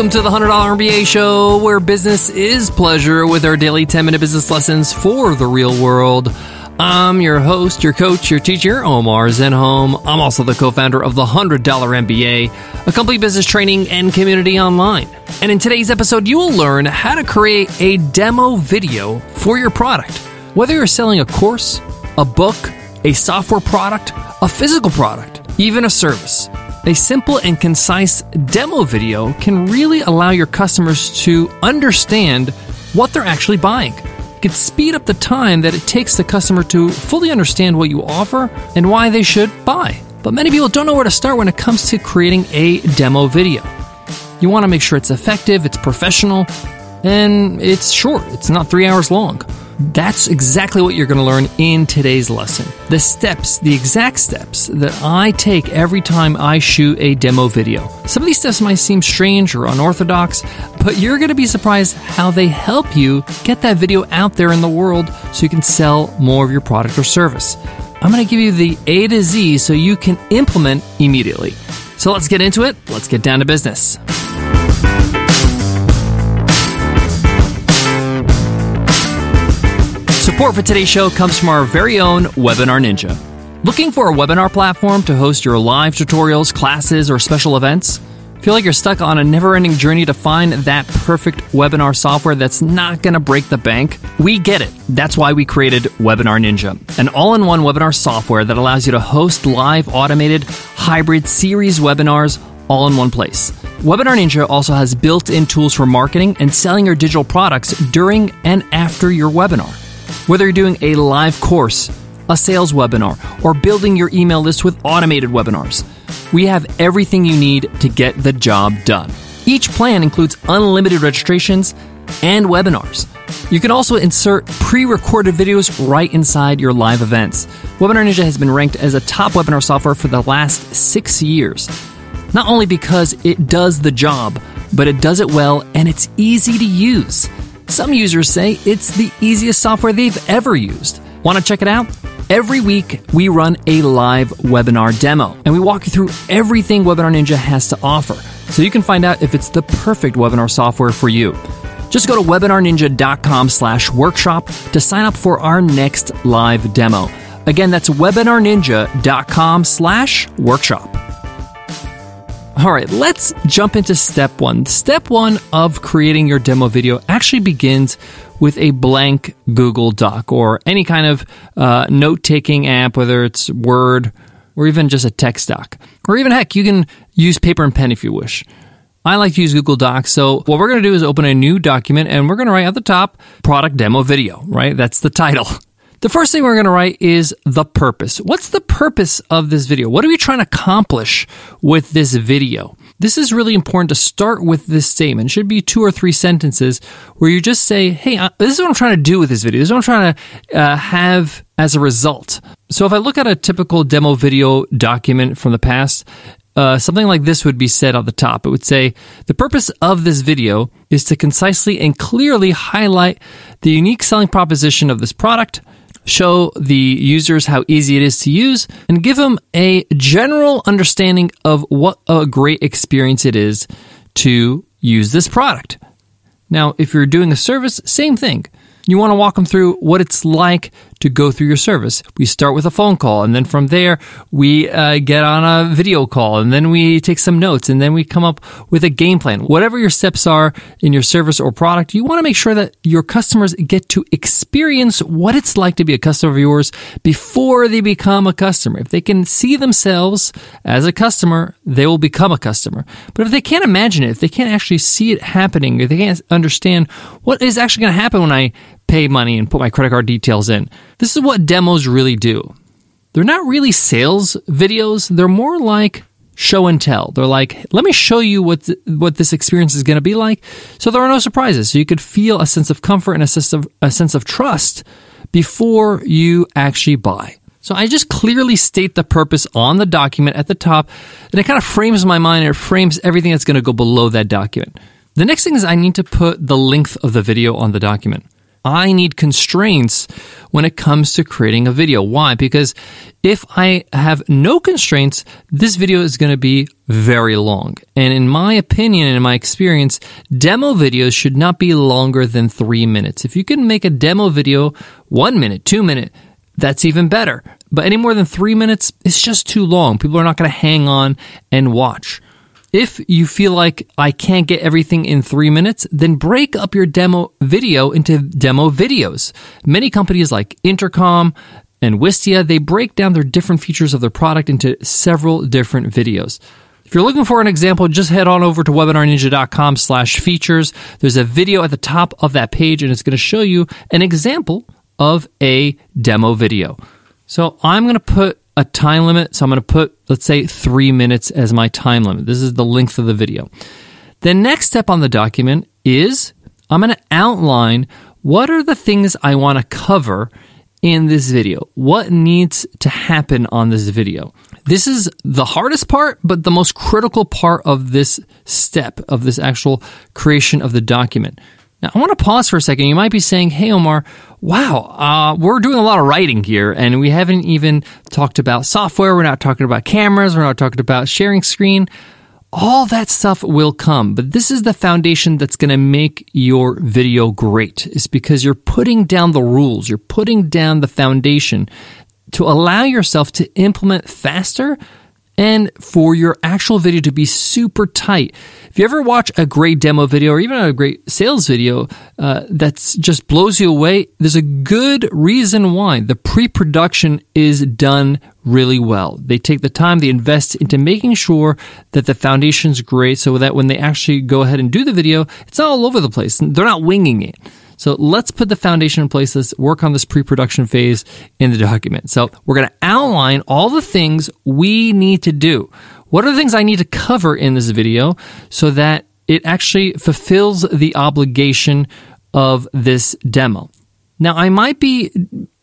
Welcome to the $100 MBA show where business is pleasure with our daily 10 minute business lessons for the real world. I'm your host, your coach, your teacher, Omar Zenhom. I'm also the co founder of the $100 MBA, a complete business training and community online. And in today's episode, you will learn how to create a demo video for your product. Whether you're selling a course, a book, a software product, a physical product, even a service. A simple and concise demo video can really allow your customers to understand what they're actually buying. It can speed up the time that it takes the customer to fully understand what you offer and why they should buy. But many people don't know where to start when it comes to creating a demo video. You want to make sure it's effective, it's professional, and it's short. It's not three hours long. That's exactly what you're going to learn in today's lesson. The steps, the exact steps that I take every time I shoot a demo video. Some of these steps might seem strange or unorthodox, but you're going to be surprised how they help you get that video out there in the world so you can sell more of your product or service. I'm going to give you the A to Z so you can implement immediately. So let's get into it. Let's get down to business. Support for today's show comes from our very own Webinar Ninja. Looking for a webinar platform to host your live tutorials, classes, or special events? Feel like you're stuck on a never ending journey to find that perfect webinar software that's not going to break the bank? We get it. That's why we created Webinar Ninja, an all in one webinar software that allows you to host live, automated, hybrid series webinars all in one place. Webinar Ninja also has built in tools for marketing and selling your digital products during and after your webinar. Whether you're doing a live course, a sales webinar, or building your email list with automated webinars, we have everything you need to get the job done. Each plan includes unlimited registrations and webinars. You can also insert pre recorded videos right inside your live events. Webinar Ninja has been ranked as a top webinar software for the last six years. Not only because it does the job, but it does it well and it's easy to use. Some users say it's the easiest software they've ever used. Want to check it out? Every week, we run a live webinar demo, and we walk you through everything Webinar Ninja has to offer, so you can find out if it's the perfect webinar software for you. Just go to webinarninja.com slash workshop to sign up for our next live demo. Again, that's webinarninja.com slash workshop. All right, let's jump into step one. Step one of creating your demo video actually begins with a blank Google Doc or any kind of uh, note taking app, whether it's Word or even just a text doc. Or even heck, you can use paper and pen if you wish. I like to use Google Docs. So what we're going to do is open a new document and we're going to write at the top product demo video, right? That's the title. The first thing we're going to write is the purpose. What's the purpose of this video? What are we trying to accomplish with this video? This is really important to start with this statement. It should be two or three sentences where you just say, Hey, this is what I'm trying to do with this video. This is what I'm trying to uh, have as a result. So if I look at a typical demo video document from the past, uh, something like this would be said on the top. It would say, The purpose of this video is to concisely and clearly highlight the unique selling proposition of this product, show the users how easy it is to use, and give them a general understanding of what a great experience it is to use this product. Now, if you're doing a service, same thing. You want to walk them through what it's like to go through your service. We start with a phone call, and then from there, we uh, get on a video call, and then we take some notes, and then we come up with a game plan. Whatever your steps are in your service or product, you want to make sure that your customers get to experience what it's like to be a customer of yours before they become a customer. If they can see themselves as a customer, they will become a customer. But if they can't imagine it, if they can't actually see it happening, if they can't understand what is actually going to happen when I pay money and put my credit card details in. This is what demos really do. They're not really sales videos, they're more like show and tell. They're like, let me show you what th- what this experience is going to be like. So there are no surprises. So you could feel a sense of comfort and a sense of a sense of trust before you actually buy. So I just clearly state the purpose on the document at the top, and it kind of frames my mind and it frames everything that's going to go below that document. The next thing is I need to put the length of the video on the document. I need constraints when it comes to creating a video. Why? Because if I have no constraints, this video is going to be very long. And in my opinion and in my experience, demo videos should not be longer than three minutes. If you can make a demo video one minute, two minute, that's even better. But any more than three minutes, it's just too long. People are not going to hang on and watch. If you feel like I can't get everything in three minutes, then break up your demo video into demo videos. Many companies like Intercom and Wistia, they break down their different features of their product into several different videos. If you're looking for an example, just head on over to webinarninja.com slash features. There's a video at the top of that page and it's going to show you an example of a demo video. So I'm going to put a time limit. So I'm going to put, let's say, three minutes as my time limit. This is the length of the video. The next step on the document is I'm going to outline what are the things I want to cover in this video. What needs to happen on this video? This is the hardest part, but the most critical part of this step of this actual creation of the document. Now, I want to pause for a second. You might be saying, Hey, Omar, wow, uh, we're doing a lot of writing here, and we haven't even talked about software. We're not talking about cameras. We're not talking about sharing screen. All that stuff will come, but this is the foundation that's going to make your video great. It's because you're putting down the rules. You're putting down the foundation to allow yourself to implement faster and for your actual video to be super tight. If you ever watch a great demo video or even a great sales video uh, that just blows you away, there's a good reason why. The pre production is done really well. They take the time, they invest into making sure that the foundation's great so that when they actually go ahead and do the video, it's all over the place. They're not winging it. So let's put the foundation in place. Let's work on this pre production phase in the document. So we're going to outline all the things we need to do. What are the things I need to cover in this video so that it actually fulfills the obligation of this demo? Now, I might be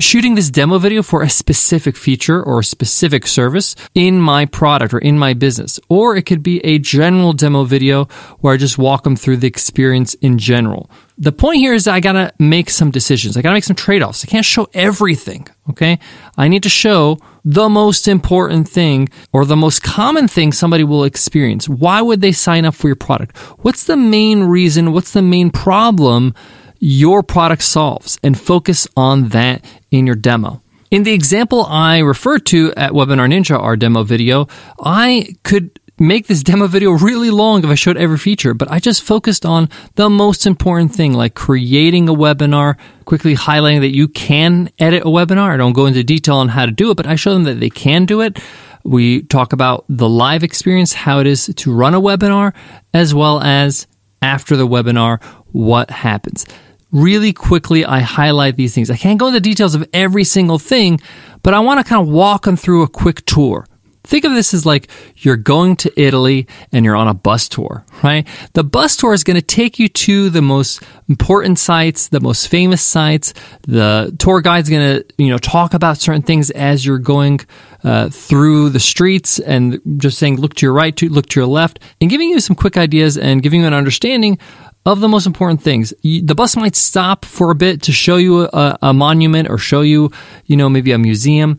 shooting this demo video for a specific feature or a specific service in my product or in my business. Or it could be a general demo video where I just walk them through the experience in general. The point here is I gotta make some decisions. I gotta make some trade offs. I can't show everything. Okay. I need to show the most important thing or the most common thing somebody will experience. Why would they sign up for your product? What's the main reason? What's the main problem your product solves and focus on that in your demo. In the example I referred to at Webinar Ninja, our demo video, I could make this demo video really long if I showed every feature, but I just focused on the most important thing, like creating a webinar, quickly highlighting that you can edit a webinar. I don't go into detail on how to do it, but I show them that they can do it. We talk about the live experience, how it is to run a webinar, as well as after the webinar, what happens really quickly I highlight these things. I can't go into details of every single thing, but I want to kind of walk them through a quick tour. Think of this as like you're going to Italy and you're on a bus tour, right? The bus tour is going to take you to the most important sites, the most famous sites. The tour guide's going to, you know, talk about certain things as you're going uh, through the streets and just saying, look to your right, to look to your left, and giving you some quick ideas and giving you an understanding of the most important things. The bus might stop for a bit to show you a, a, monument or show you, you know, maybe a museum.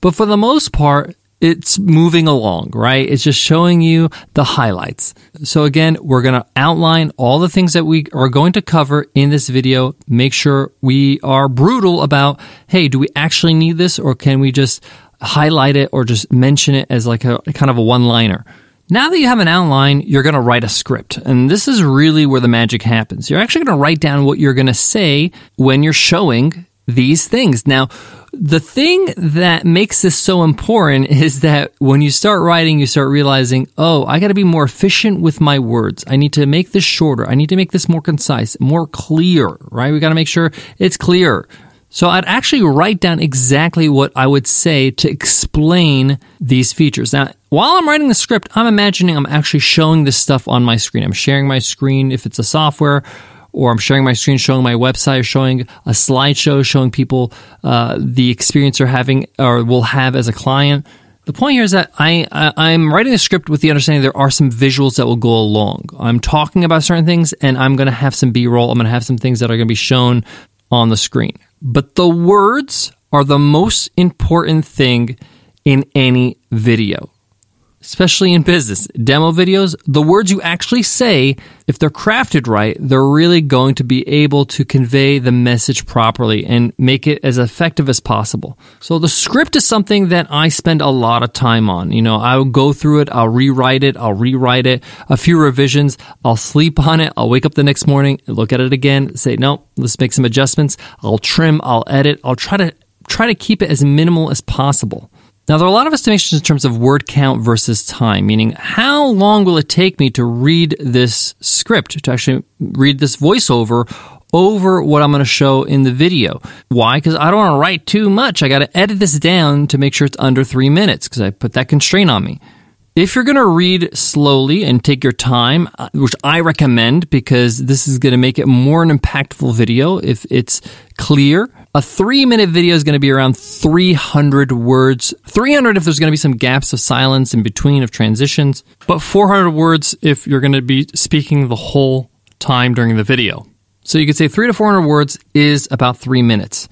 But for the most part, it's moving along, right? It's just showing you the highlights. So again, we're going to outline all the things that we are going to cover in this video. Make sure we are brutal about, hey, do we actually need this or can we just highlight it or just mention it as like a kind of a one liner? Now that you have an outline, you're going to write a script. And this is really where the magic happens. You're actually going to write down what you're going to say when you're showing these things. Now, the thing that makes this so important is that when you start writing, you start realizing, oh, I got to be more efficient with my words. I need to make this shorter. I need to make this more concise, more clear, right? We got to make sure it's clear. So I'd actually write down exactly what I would say to explain these features. Now, while I'm writing the script, I'm imagining I'm actually showing this stuff on my screen. I'm sharing my screen if it's a software, or I'm sharing my screen, showing my website, showing a slideshow, showing people uh, the experience they're having or will have as a client. The point here is that I, I am writing a script with the understanding there are some visuals that will go along. I'm talking about certain things, and I'm going to have some B-roll. I'm going to have some things that are going to be shown on the screen. But the words are the most important thing in any video especially in business. Demo videos, the words you actually say, if they're crafted right, they're really going to be able to convey the message properly and make it as effective as possible. So the script is something that I spend a lot of time on. You know, I'll go through it, I'll rewrite it, I'll rewrite it, a few revisions, I'll sleep on it, I'll wake up the next morning, look at it again, say, no, let's make some adjustments. I'll trim, I'll edit, I'll try to try to keep it as minimal as possible. Now, there are a lot of estimations in terms of word count versus time, meaning how long will it take me to read this script, to actually read this voiceover over what I'm going to show in the video. Why? Because I don't want to write too much. I got to edit this down to make sure it's under three minutes because I put that constraint on me. If you're going to read slowly and take your time, uh, which I recommend because this is going to make it more an impactful video if it's clear. A three minute video is going to be around 300 words. 300 if there's going to be some gaps of silence in between of transitions, but 400 words if you're going to be speaking the whole time during the video. So you could say three to 400 words is about three minutes.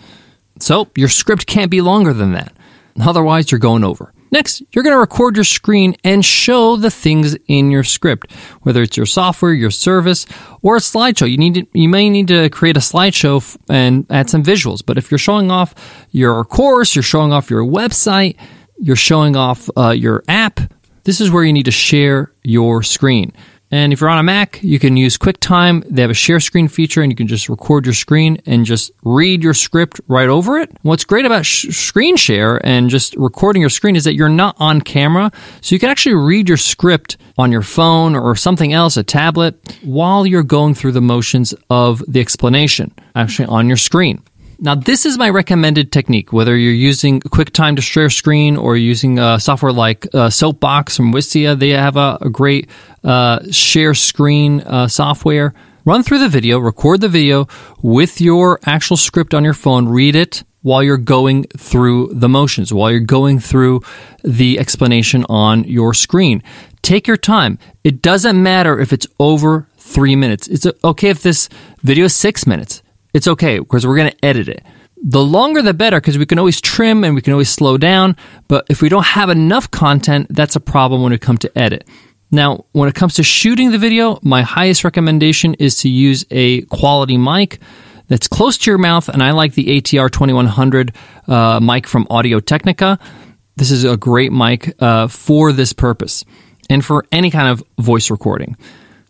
So your script can't be longer than that. Otherwise, you're going over. Next, you're going to record your screen and show the things in your script, whether it's your software, your service, or a slideshow. You need to, you may need to create a slideshow and add some visuals. But if you're showing off your course, you're showing off your website, you're showing off uh, your app, this is where you need to share your screen. And if you're on a Mac, you can use QuickTime. They have a share screen feature and you can just record your screen and just read your script right over it. What's great about sh- screen share and just recording your screen is that you're not on camera. So you can actually read your script on your phone or something else, a tablet, while you're going through the motions of the explanation, actually on your screen. Now, this is my recommended technique, whether you're using QuickTime to share screen or using a software like uh, Soapbox from Wistia. They have a, a great uh, share screen uh, software. Run through the video, record the video with your actual script on your phone, read it while you're going through the motions, while you're going through the explanation on your screen. Take your time. It doesn't matter if it's over three minutes. It's okay if this video is six minutes it's okay because we're going to edit it. The longer the better because we can always trim and we can always slow down. But if we don't have enough content, that's a problem when it comes to edit. Now, when it comes to shooting the video, my highest recommendation is to use a quality mic that's close to your mouth, and I like the ATR 2100 uh, mic from Audio Technica. This is a great mic uh, for this purpose and for any kind of voice recording.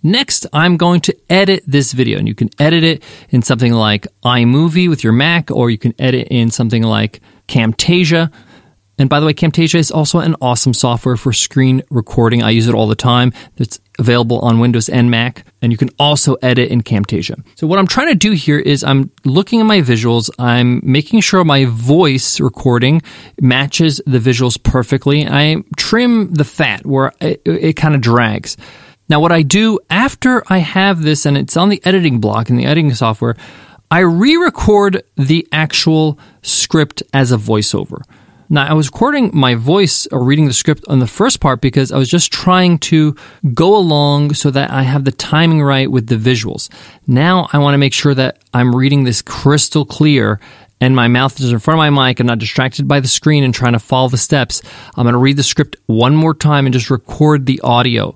Next, I'm going to edit this video and you can edit it in something like iMovie with your Mac or you can edit in something like Camtasia. And by the way, Camtasia is also an awesome software for screen recording. I use it all the time. It's available on Windows and Mac, and you can also edit in Camtasia. So, what I'm trying to do here is I'm looking at my visuals, I'm making sure my voice recording matches the visuals perfectly. I trim the fat where it, it kind of drags. Now, what I do after I have this and it's on the editing block in the editing software, I re record the actual script as a voiceover. Now, I was recording my voice or reading the script on the first part because I was just trying to go along so that I have the timing right with the visuals. Now, I want to make sure that I'm reading this crystal clear and my mouth is in front of my mic. I'm not distracted by the screen and trying to follow the steps. I'm going to read the script one more time and just record the audio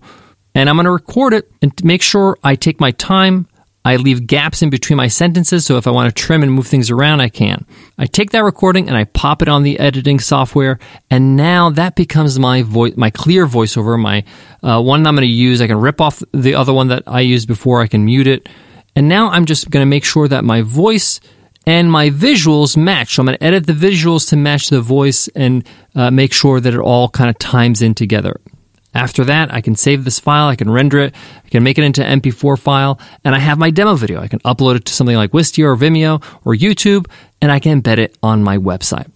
and I'm going to record it and make sure I take my time. I leave gaps in between my sentences, so if I want to trim and move things around, I can. I take that recording and I pop it on the editing software, and now that becomes my voice, my clear voiceover, my uh, one I'm going to use. I can rip off the other one that I used before. I can mute it, and now I'm just going to make sure that my voice and my visuals match. So I'm going to edit the visuals to match the voice and uh, make sure that it all kind of times in together. After that, I can save this file, I can render it, I can make it into an MP4 file, and I have my demo video. I can upload it to something like Wistia or Vimeo or YouTube, and I can embed it on my website.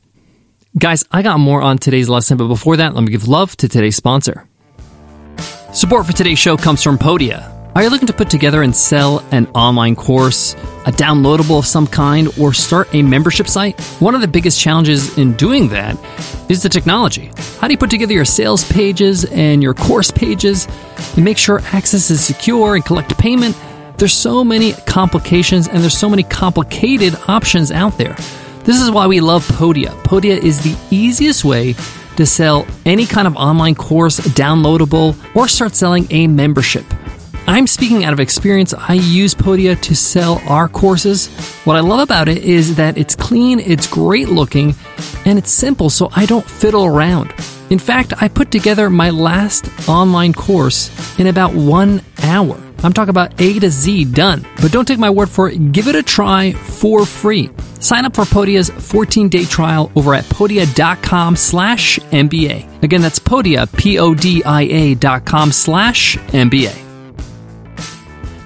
Guys, I got more on today's lesson, but before that, let me give love to today's sponsor. Support for today's show comes from Podia. Are you looking to put together and sell an online course, a downloadable of some kind, or start a membership site? One of the biggest challenges in doing that is the technology. How do you put together your sales pages and your course pages and make sure access is secure and collect payment? There's so many complications and there's so many complicated options out there. This is why we love Podia. Podia is the easiest way to sell any kind of online course, downloadable, or start selling a membership. I'm speaking out of experience. I use Podia to sell our courses. What I love about it is that it's clean, it's great looking, and it's simple, so I don't fiddle around. In fact, I put together my last online course in about one hour. I'm talking about A to Z done. But don't take my word for it. Give it a try for free. Sign up for Podia's 14-day trial over at podia.com slash MBA. Again, that's Podia, P-O-D-I-A dot com slash MBA.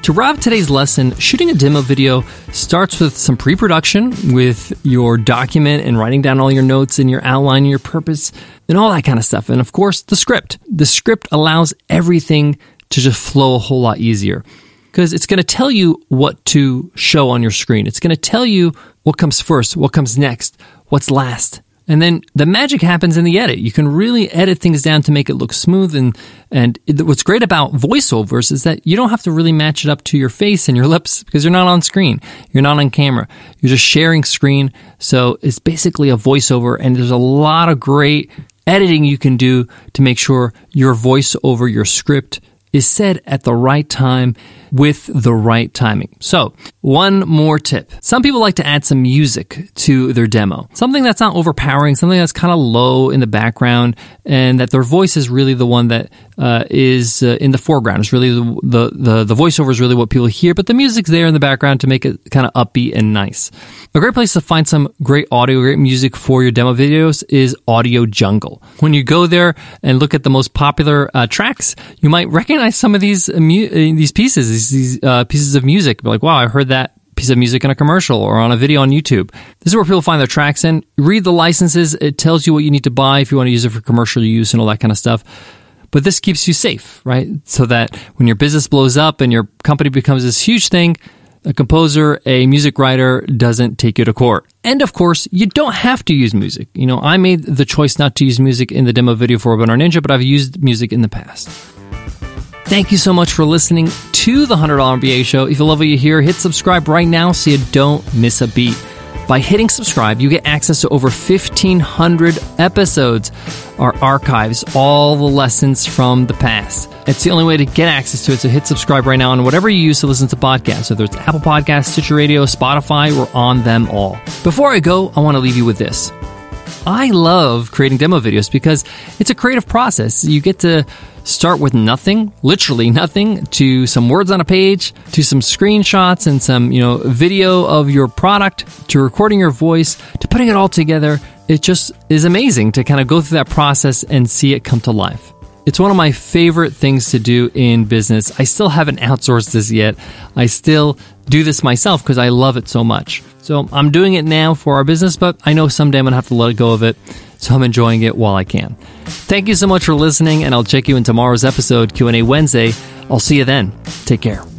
To wrap today's lesson, shooting a demo video starts with some pre production with your document and writing down all your notes and your outline and your purpose and all that kind of stuff. And of course, the script. The script allows everything to just flow a whole lot easier because it's going to tell you what to show on your screen. It's going to tell you what comes first, what comes next, what's last. And then the magic happens in the edit. You can really edit things down to make it look smooth. And, and what's great about voiceovers is that you don't have to really match it up to your face and your lips because you're not on screen. You're not on camera. You're just sharing screen. So it's basically a voiceover and there's a lot of great editing you can do to make sure your voice over your script is said at the right time with the right timing. So, one more tip. Some people like to add some music to their demo. Something that's not overpowering, something that's kind of low in the background, and that their voice is really the one that uh, is uh, in the foreground. It's really the, the, the, the voiceover is really what people hear, but the music's there in the background to make it kind of upbeat and nice. A great place to find some great audio, great music for your demo videos is Audio Jungle. When you go there and look at the most popular uh, tracks, you might recognize some of these uh, uh, these pieces, these, these uh, pieces of music. Be like, wow, I heard that piece of music in a commercial or on a video on YouTube. This is where people find their tracks in. Read the licenses. It tells you what you need to buy if you want to use it for commercial use and all that kind of stuff. But this keeps you safe, right? So that when your business blows up and your company becomes this huge thing, a composer, a music writer doesn't take you to court. And of course, you don't have to use music. You know, I made the choice not to use music in the demo video for Webinar Ninja, but I've used music in the past. Thank you so much for listening to the $100 MBA show. If you love what you hear, hit subscribe right now so you don't miss a beat. By hitting subscribe, you get access to over 1,500 episodes, our archives, all the lessons from the past. It's the only way to get access to it, so hit subscribe right now on whatever you use to listen to podcasts. Whether it's Apple Podcasts, Stitcher Radio, Spotify, we're on them all. Before I go, I want to leave you with this. I love creating demo videos because it's a creative process. You get to start with nothing, literally nothing, to some words on a page, to some screenshots and some, you know, video of your product, to recording your voice, to putting it all together. It just is amazing to kind of go through that process and see it come to life. It's one of my favorite things to do in business. I still haven't outsourced this yet. I still do this myself because I love it so much. So I'm doing it now for our business, but I know someday I'm going to have to let go of it. So I'm enjoying it while I can. Thank you so much for listening, and I'll check you in tomorrow's episode, Q&A Wednesday. I'll see you then. Take care.